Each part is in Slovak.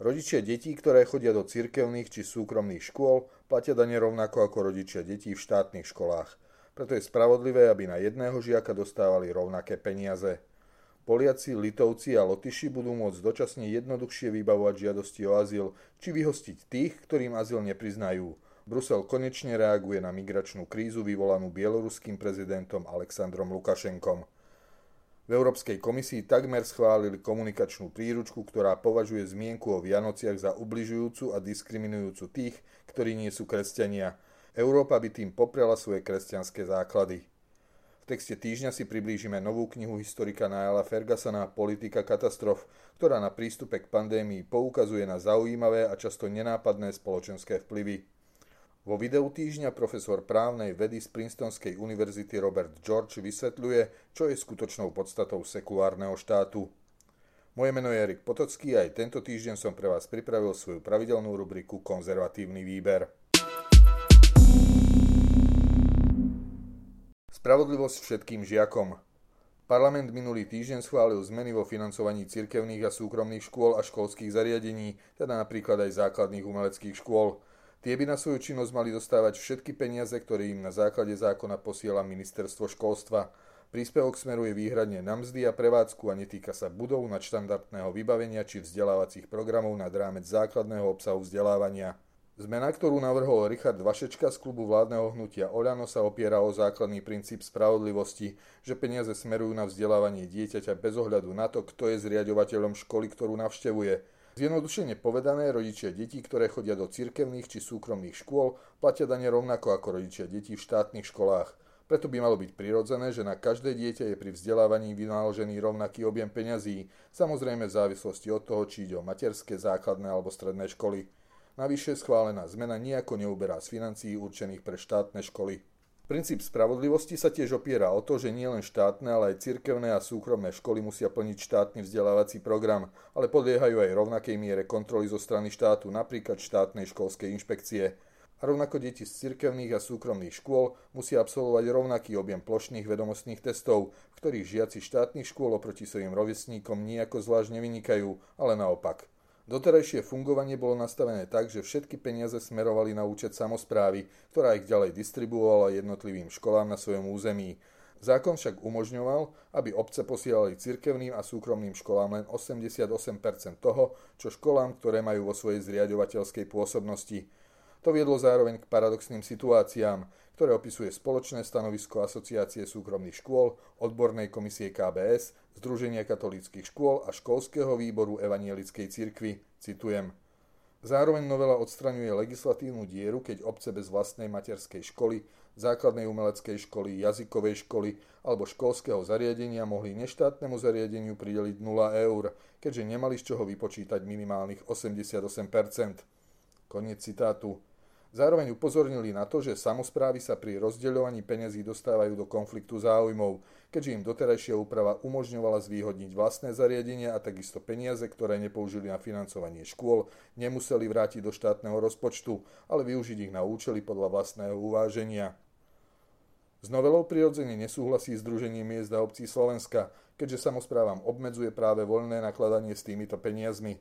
Rodičia detí, ktoré chodia do cirkevných či súkromných škôl, platia dane rovnako ako rodičia detí v štátnych školách. Preto je spravodlivé, aby na jedného žiaka dostávali rovnaké peniaze. Poliaci, Litovci a Lotyši budú môcť dočasne jednoduchšie vybavovať žiadosti o azyl či vyhostiť tých, ktorým azyl nepriznajú. Brusel konečne reaguje na migračnú krízu vyvolanú bieloruským prezidentom Aleksandrom Lukašenkom. V Európskej komisii takmer schválili komunikačnú príručku, ktorá považuje zmienku o Vianociach za ubližujúcu a diskriminujúcu tých, ktorí nie sú kresťania. Európa by tým poprela svoje kresťanské základy. V texte týždňa si priblížime novú knihu historika Niala Fergusona Politika katastrof, ktorá na prístupe k pandémii poukazuje na zaujímavé a často nenápadné spoločenské vplyvy. Vo videu týždňa profesor právnej vedy z Princetonskej univerzity Robert George vysvetľuje, čo je skutočnou podstatou sekulárneho štátu. Moje meno je Erik Potocký a aj tento týždeň som pre vás pripravil svoju pravidelnú rubriku Konzervatívny výber. Spravodlivosť všetkým žiakom. Parlament minulý týždeň schválil zmeny vo financovaní cirkevných a súkromných škôl a školských zariadení, teda napríklad aj základných umeleckých škôl – Tie by na svoju činnosť mali dostávať všetky peniaze, ktoré im na základe zákona posiela ministerstvo školstva. Príspevok smeruje výhradne na mzdy a prevádzku a netýka sa budov nadštandardného vybavenia či vzdelávacích programov nad rámec základného obsahu vzdelávania. Zmena, ktorú navrhol Richard Vašečka z klubu vládneho hnutia Oľano sa opiera o základný princíp spravodlivosti, že peniaze smerujú na vzdelávanie dieťaťa bez ohľadu na to, kto je zriadovateľom školy, ktorú navštevuje. Zjednodušene povedané, rodičia detí, ktoré chodia do cirkevných či súkromných škôl, platia dane rovnako ako rodičia detí v štátnych školách. Preto by malo byť prirodzené, že na každé dieťa je pri vzdelávaní vynaložený rovnaký objem peňazí, samozrejme v závislosti od toho, či ide o materské, základné alebo stredné školy. Navyše schválená zmena nejako neuberá z financií určených pre štátne školy. Princíp spravodlivosti sa tiež opiera o to, že nielen štátne, ale aj cirkevné a súkromné školy musia plniť štátny vzdelávací program, ale podliehajú aj rovnakej miere kontroly zo strany štátu, napríklad štátnej školskej inšpekcie. A rovnako deti z cirkevných a súkromných škôl musia absolvovať rovnaký objem plošných vedomostných testov, v ktorých žiaci štátnych škôl oproti svojim rovesníkom nejako zvlášť nevynikajú, ale naopak. Doterajšie fungovanie bolo nastavené tak, že všetky peniaze smerovali na účet samozprávy, ktorá ich ďalej distribuovala jednotlivým školám na svojom území. Zákon však umožňoval, aby obce posielali cirkevným a súkromným školám len 88% toho, čo školám, ktoré majú vo svojej zriadovateľskej pôsobnosti. To viedlo zároveň k paradoxným situáciám, ktoré opisuje spoločné stanovisko Asociácie súkromných škôl, odbornej komisie KBS, Združenia katolíckých škôl a školského výboru Evanielickej cirkvi. Citujem. Zároveň novela odstraňuje legislatívnu dieru, keď obce bez vlastnej materskej školy, základnej umeleckej školy, jazykovej školy alebo školského zariadenia mohli neštátnemu zariadeniu prideliť 0 eur, keďže nemali z čoho vypočítať minimálnych 88%. Koniec citátu. Zároveň upozornili na to, že samozprávy sa pri rozdeľovaní peniazí dostávajú do konfliktu záujmov, keďže im doterajšia úprava umožňovala zvýhodniť vlastné zariadenia a takisto peniaze, ktoré nepoužili na financovanie škôl, nemuseli vrátiť do štátneho rozpočtu, ale využiť ich na účely podľa vlastného uváženia. S novelou prirodzene nesúhlasí Združenie miest a obcí Slovenska, keďže samozprávam obmedzuje práve voľné nakladanie s týmito peniazmi.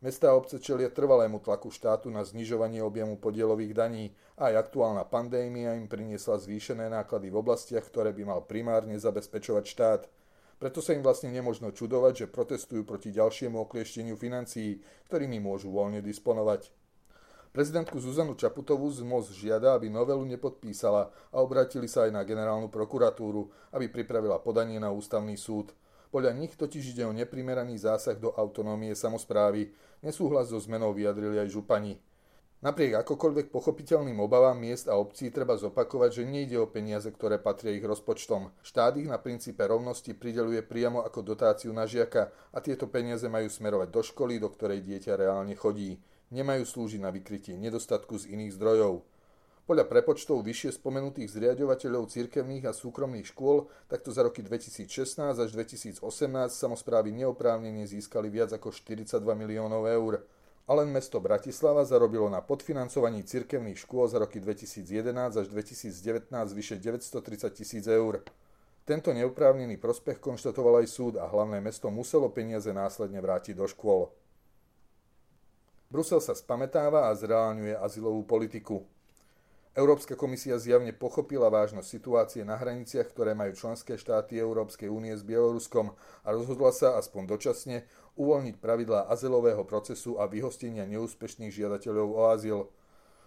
Mestá a obce čelia trvalému tlaku štátu na znižovanie objemu podielových daní a aj aktuálna pandémia im priniesla zvýšené náklady v oblastiach, ktoré by mal primárne zabezpečovať štát. Preto sa im vlastne nemožno čudovať, že protestujú proti ďalšiemu okliešteniu financií, ktorými môžu voľne disponovať. Prezidentku Zuzanu Čaputovú z MOZ žiada, aby novelu nepodpísala a obrátili sa aj na generálnu prokuratúru, aby pripravila podanie na ústavný súd. Podľa nich totiž ide o neprimeraný zásah do autonómie samozprávy. Nesúhlas so zmenou vyjadrili aj župani. Napriek akokoľvek pochopiteľným obavám miest a obcí treba zopakovať, že nejde o peniaze, ktoré patria ich rozpočtom. Štát ich na princípe rovnosti prideluje priamo ako dotáciu na žiaka a tieto peniaze majú smerovať do školy, do ktorej dieťa reálne chodí. Nemajú slúžiť na vykrytie nedostatku z iných zdrojov. Podľa prepočtov vyššie spomenutých zriadovateľov cirkevných a súkromných škôl takto za roky 2016 až 2018 samozprávy neoprávnene získali viac ako 42 miliónov eur. A len mesto Bratislava zarobilo na podfinancovaní cirkevných škôl za roky 2011 až 2019 vyše 930 tisíc eur. Tento neoprávnený prospech konštatoval aj súd a hlavné mesto muselo peniaze následne vrátiť do škôl. Brusel sa spametáva a zreálňuje azylovú politiku. Európska komisia zjavne pochopila vážnosť situácie na hraniciach, ktoré majú členské štáty Európskej únie s Bieloruskom a rozhodla sa, aspoň dočasne, uvoľniť pravidlá azylového procesu a vyhostenia neúspešných žiadateľov o azyl.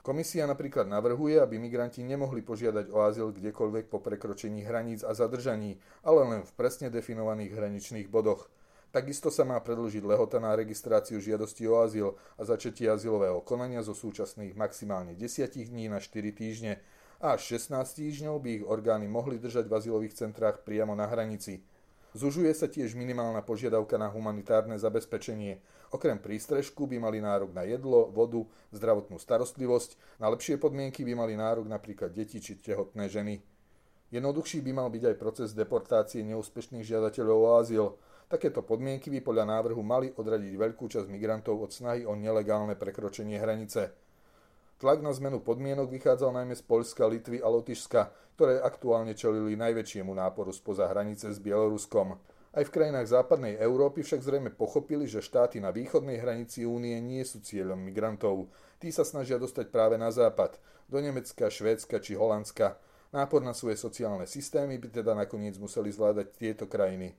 Komisia napríklad navrhuje, aby migranti nemohli požiadať o azyl kdekoľvek po prekročení hraníc a zadržaní, ale len v presne definovaných hraničných bodoch – Takisto sa má predlžiť lehota na registráciu žiadosti o azyl a začatie azylového konania zo súčasných maximálne 10 dní na 4 týždne a až 16 týždňov by ich orgány mohli držať v azylových centrách priamo na hranici. Zužuje sa tiež minimálna požiadavka na humanitárne zabezpečenie. Okrem prístrežku by mali nárok na jedlo, vodu, zdravotnú starostlivosť, na lepšie podmienky by mali nárok napríklad deti či tehotné ženy. Jednoduchší by mal byť aj proces deportácie neúspešných žiadateľov o azyl, Takéto podmienky by podľa návrhu mali odradiť veľkú časť migrantov od snahy o nelegálne prekročenie hranice. Tlak na zmenu podmienok vychádzal najmä z Poľska, Litvy a Lotyšska, ktoré aktuálne čelili najväčšiemu náporu spoza hranice s Bieloruskom. Aj v krajinách západnej Európy však zrejme pochopili, že štáty na východnej hranici únie nie sú cieľom migrantov. Tí sa snažia dostať práve na západ, do Nemecka, Švédska či Holandska. Nápor na svoje sociálne systémy by teda nakoniec museli zvládať tieto krajiny.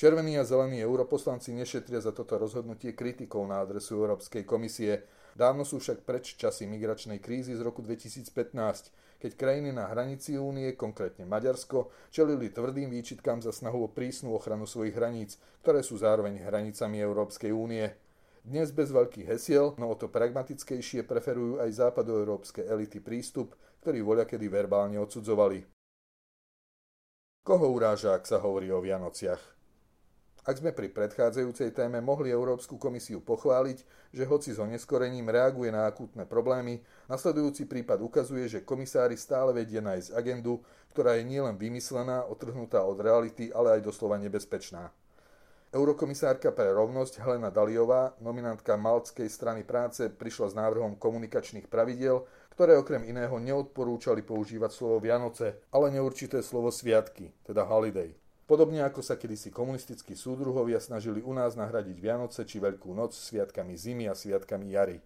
Červení a zelení europoslanci nešetria za toto rozhodnutie kritikou na adresu Európskej komisie. Dávno sú však preč časy migračnej krízy z roku 2015, keď krajiny na hranici únie, konkrétne Maďarsko, čelili tvrdým výčitkám za snahu o prísnu ochranu svojich hraníc, ktoré sú zároveň hranicami Európskej únie. Dnes bez veľkých hesiel, no o to pragmatickejšie preferujú aj západoeurópske elity prístup, ktorý voľakedy verbálne odsudzovali. Koho uráža, ak sa hovorí o Vianociach? Ak sme pri predchádzajúcej téme mohli Európsku komisiu pochváliť, že hoci s oneskorením reaguje na akútne problémy, nasledujúci prípad ukazuje, že komisári stále vedia nájsť agendu, ktorá je nielen vymyslená, otrhnutá od reality, ale aj doslova nebezpečná. Eurokomisárka pre rovnosť Helena Daliová, nominantka Maltskej strany práce, prišla s návrhom komunikačných pravidiel, ktoré okrem iného neodporúčali používať slovo Vianoce, ale neurčité slovo sviatky, teda holiday. Podobne ako sa kedysi komunistickí súdruhovia snažili u nás nahradiť Vianoce či Veľkú noc sviatkami zimy a sviatkami jary.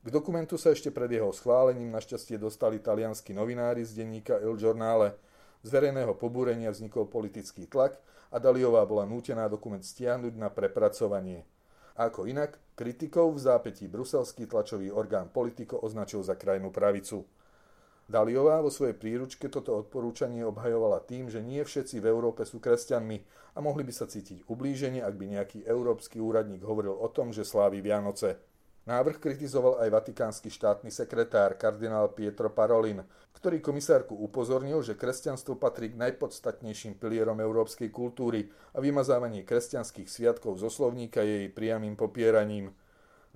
K dokumentu sa ešte pred jeho schválením našťastie dostali talianskí novinári z denníka Il Giornale. Z verejného pobúrenia vznikol politický tlak a Daliová bola nútená dokument stiahnuť na prepracovanie. Ako inak, kritikov v zápätí bruselský tlačový orgán Politico označil za krajnú pravicu. Daliová vo svojej príručke toto odporúčanie obhajovala tým, že nie všetci v Európe sú kresťanmi a mohli by sa cítiť ublíženie, ak by nejaký európsky úradník hovoril o tom, že slávi Vianoce. Návrh kritizoval aj vatikánsky štátny sekretár kardinál Pietro Parolin, ktorý komisárku upozornil, že kresťanstvo patrí k najpodstatnejším pilierom európskej kultúry a vymazávanie kresťanských sviatkov zo slovníka je jej priamým popieraním.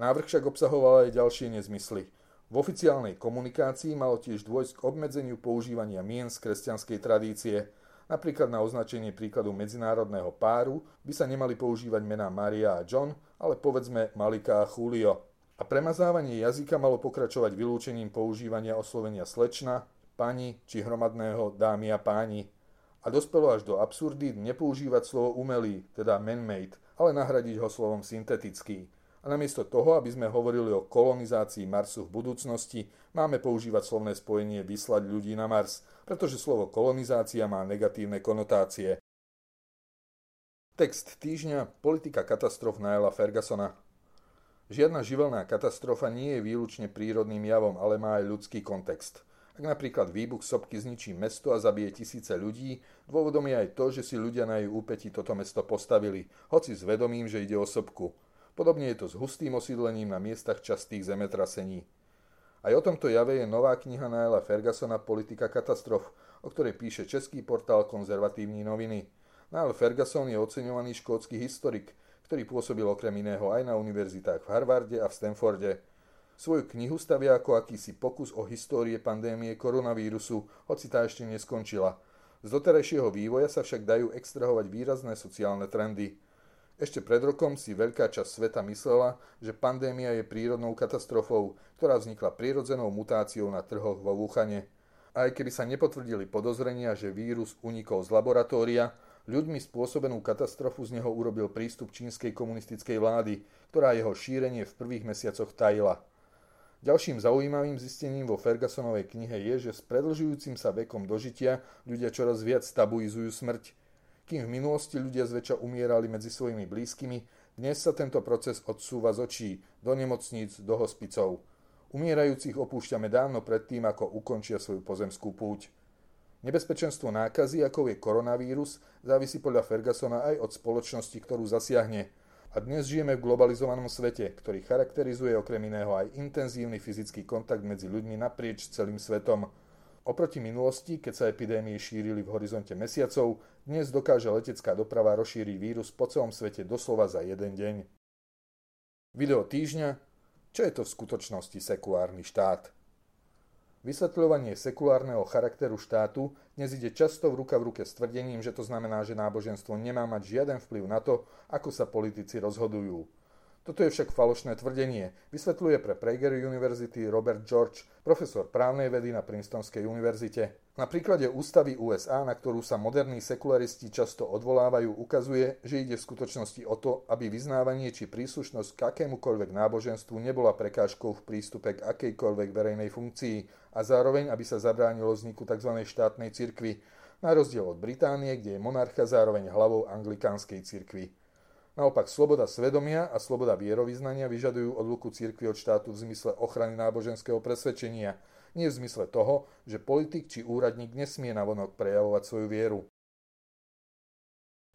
Návrh však obsahoval aj ďalšie nezmysly – v oficiálnej komunikácii malo tiež dôjsť k obmedzeniu používania mien z kresťanskej tradície. Napríklad na označenie príkladu medzinárodného páru by sa nemali používať mená Maria a John, ale povedzme Malika a Julio. A premazávanie jazyka malo pokračovať vylúčením používania oslovenia slečna, pani či hromadného dámy a páni. A dospelo až do absurdy nepoužívať slovo umelý, teda man-made, ale nahradiť ho slovom syntetický. A namiesto toho, aby sme hovorili o kolonizácii Marsu v budúcnosti, máme používať slovné spojenie vyslať ľudí na Mars, pretože slovo kolonizácia má negatívne konotácie. Text týždňa Politika katastrof Naela Fergusona Žiadna živelná katastrofa nie je výlučne prírodným javom, ale má aj ľudský kontext. Ak napríklad výbuch sopky zničí mesto a zabije tisíce ľudí, dôvodom je aj to, že si ľudia na jej úpeti toto mesto postavili, hoci s vedomím, že ide o sopku. Podobne je to s hustým osídlením na miestach častých zemetrasení. Aj o tomto jave je nová kniha Naela Fergusona Politika katastrof, o ktorej píše český portál Konzervatívní noviny. Nael Ferguson je oceňovaný škótsky historik, ktorý pôsobil okrem iného aj na univerzitách v Harvarde a v Stanforde. Svoju knihu stavia ako akýsi pokus o histórie pandémie koronavírusu, hoci tá ešte neskončila. Z doterajšieho vývoja sa však dajú extrahovať výrazné sociálne trendy. Ešte pred rokom si veľká časť sveta myslela, že pandémia je prírodnou katastrofou, ktorá vznikla prírodzenou mutáciou na trhoch vo Wuhane. Aj keby sa nepotvrdili podozrenia, že vírus unikol z laboratória, Ľuďmi spôsobenú katastrofu z neho urobil prístup čínskej komunistickej vlády, ktorá jeho šírenie v prvých mesiacoch tajila. Ďalším zaujímavým zistením vo Fergusonovej knihe je, že s predlžujúcim sa vekom dožitia ľudia čoraz viac tabuizujú smrť. Kým v minulosti ľudia zväčša umierali medzi svojimi blízkymi, dnes sa tento proces odsúva z očí, do nemocníc, do hospicov. Umierajúcich opúšťame dávno predtým, ako ukončia svoju pozemskú púť. Nebezpečenstvo nákazy, ako je koronavírus, závisí podľa Fergusona aj od spoločnosti, ktorú zasiahne – a dnes žijeme v globalizovanom svete, ktorý charakterizuje okrem iného aj intenzívny fyzický kontakt medzi ľuďmi naprieč celým svetom. Oproti minulosti, keď sa epidémie šírili v horizonte mesiacov, dnes dokáže letecká doprava rozšíriť vírus po celom svete doslova za jeden deň. Video týždňa Čo je to v skutočnosti sekulárny štát? Vysvetľovanie sekulárneho charakteru štátu dnes ide často v ruka v ruke s tvrdením, že to znamená, že náboženstvo nemá mať žiaden vplyv na to, ako sa politici rozhodujú. Toto je však falošné tvrdenie, vysvetľuje pre Prager University Robert George, profesor právnej vedy na Princetonskej univerzite. Na príklade ústavy USA, na ktorú sa moderní sekularisti často odvolávajú, ukazuje, že ide v skutočnosti o to, aby vyznávanie či príslušnosť k akémukoľvek náboženstvu nebola prekážkou v prístupe k akejkoľvek verejnej funkcii a zároveň, aby sa zabránilo vzniku tzv. štátnej cirkvi, na rozdiel od Británie, kde je monarcha zároveň hlavou anglikánskej cirkvi. Naopak sloboda svedomia a sloboda vierovýznania vyžadujú odluku cirkvi od štátu v zmysle ochrany náboženského presvedčenia, nie v zmysle toho, že politik či úradník nesmie navonok prejavovať svoju vieru.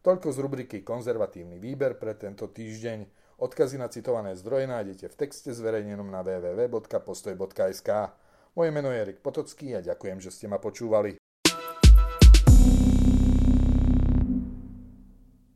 Toľko z rubriky Konzervatívny výber pre tento týždeň. Odkazy na citované zdroje nájdete v texte zverejnenom na www.postoj.sk. Moje meno je Erik Potocký a ďakujem, že ste ma počúvali.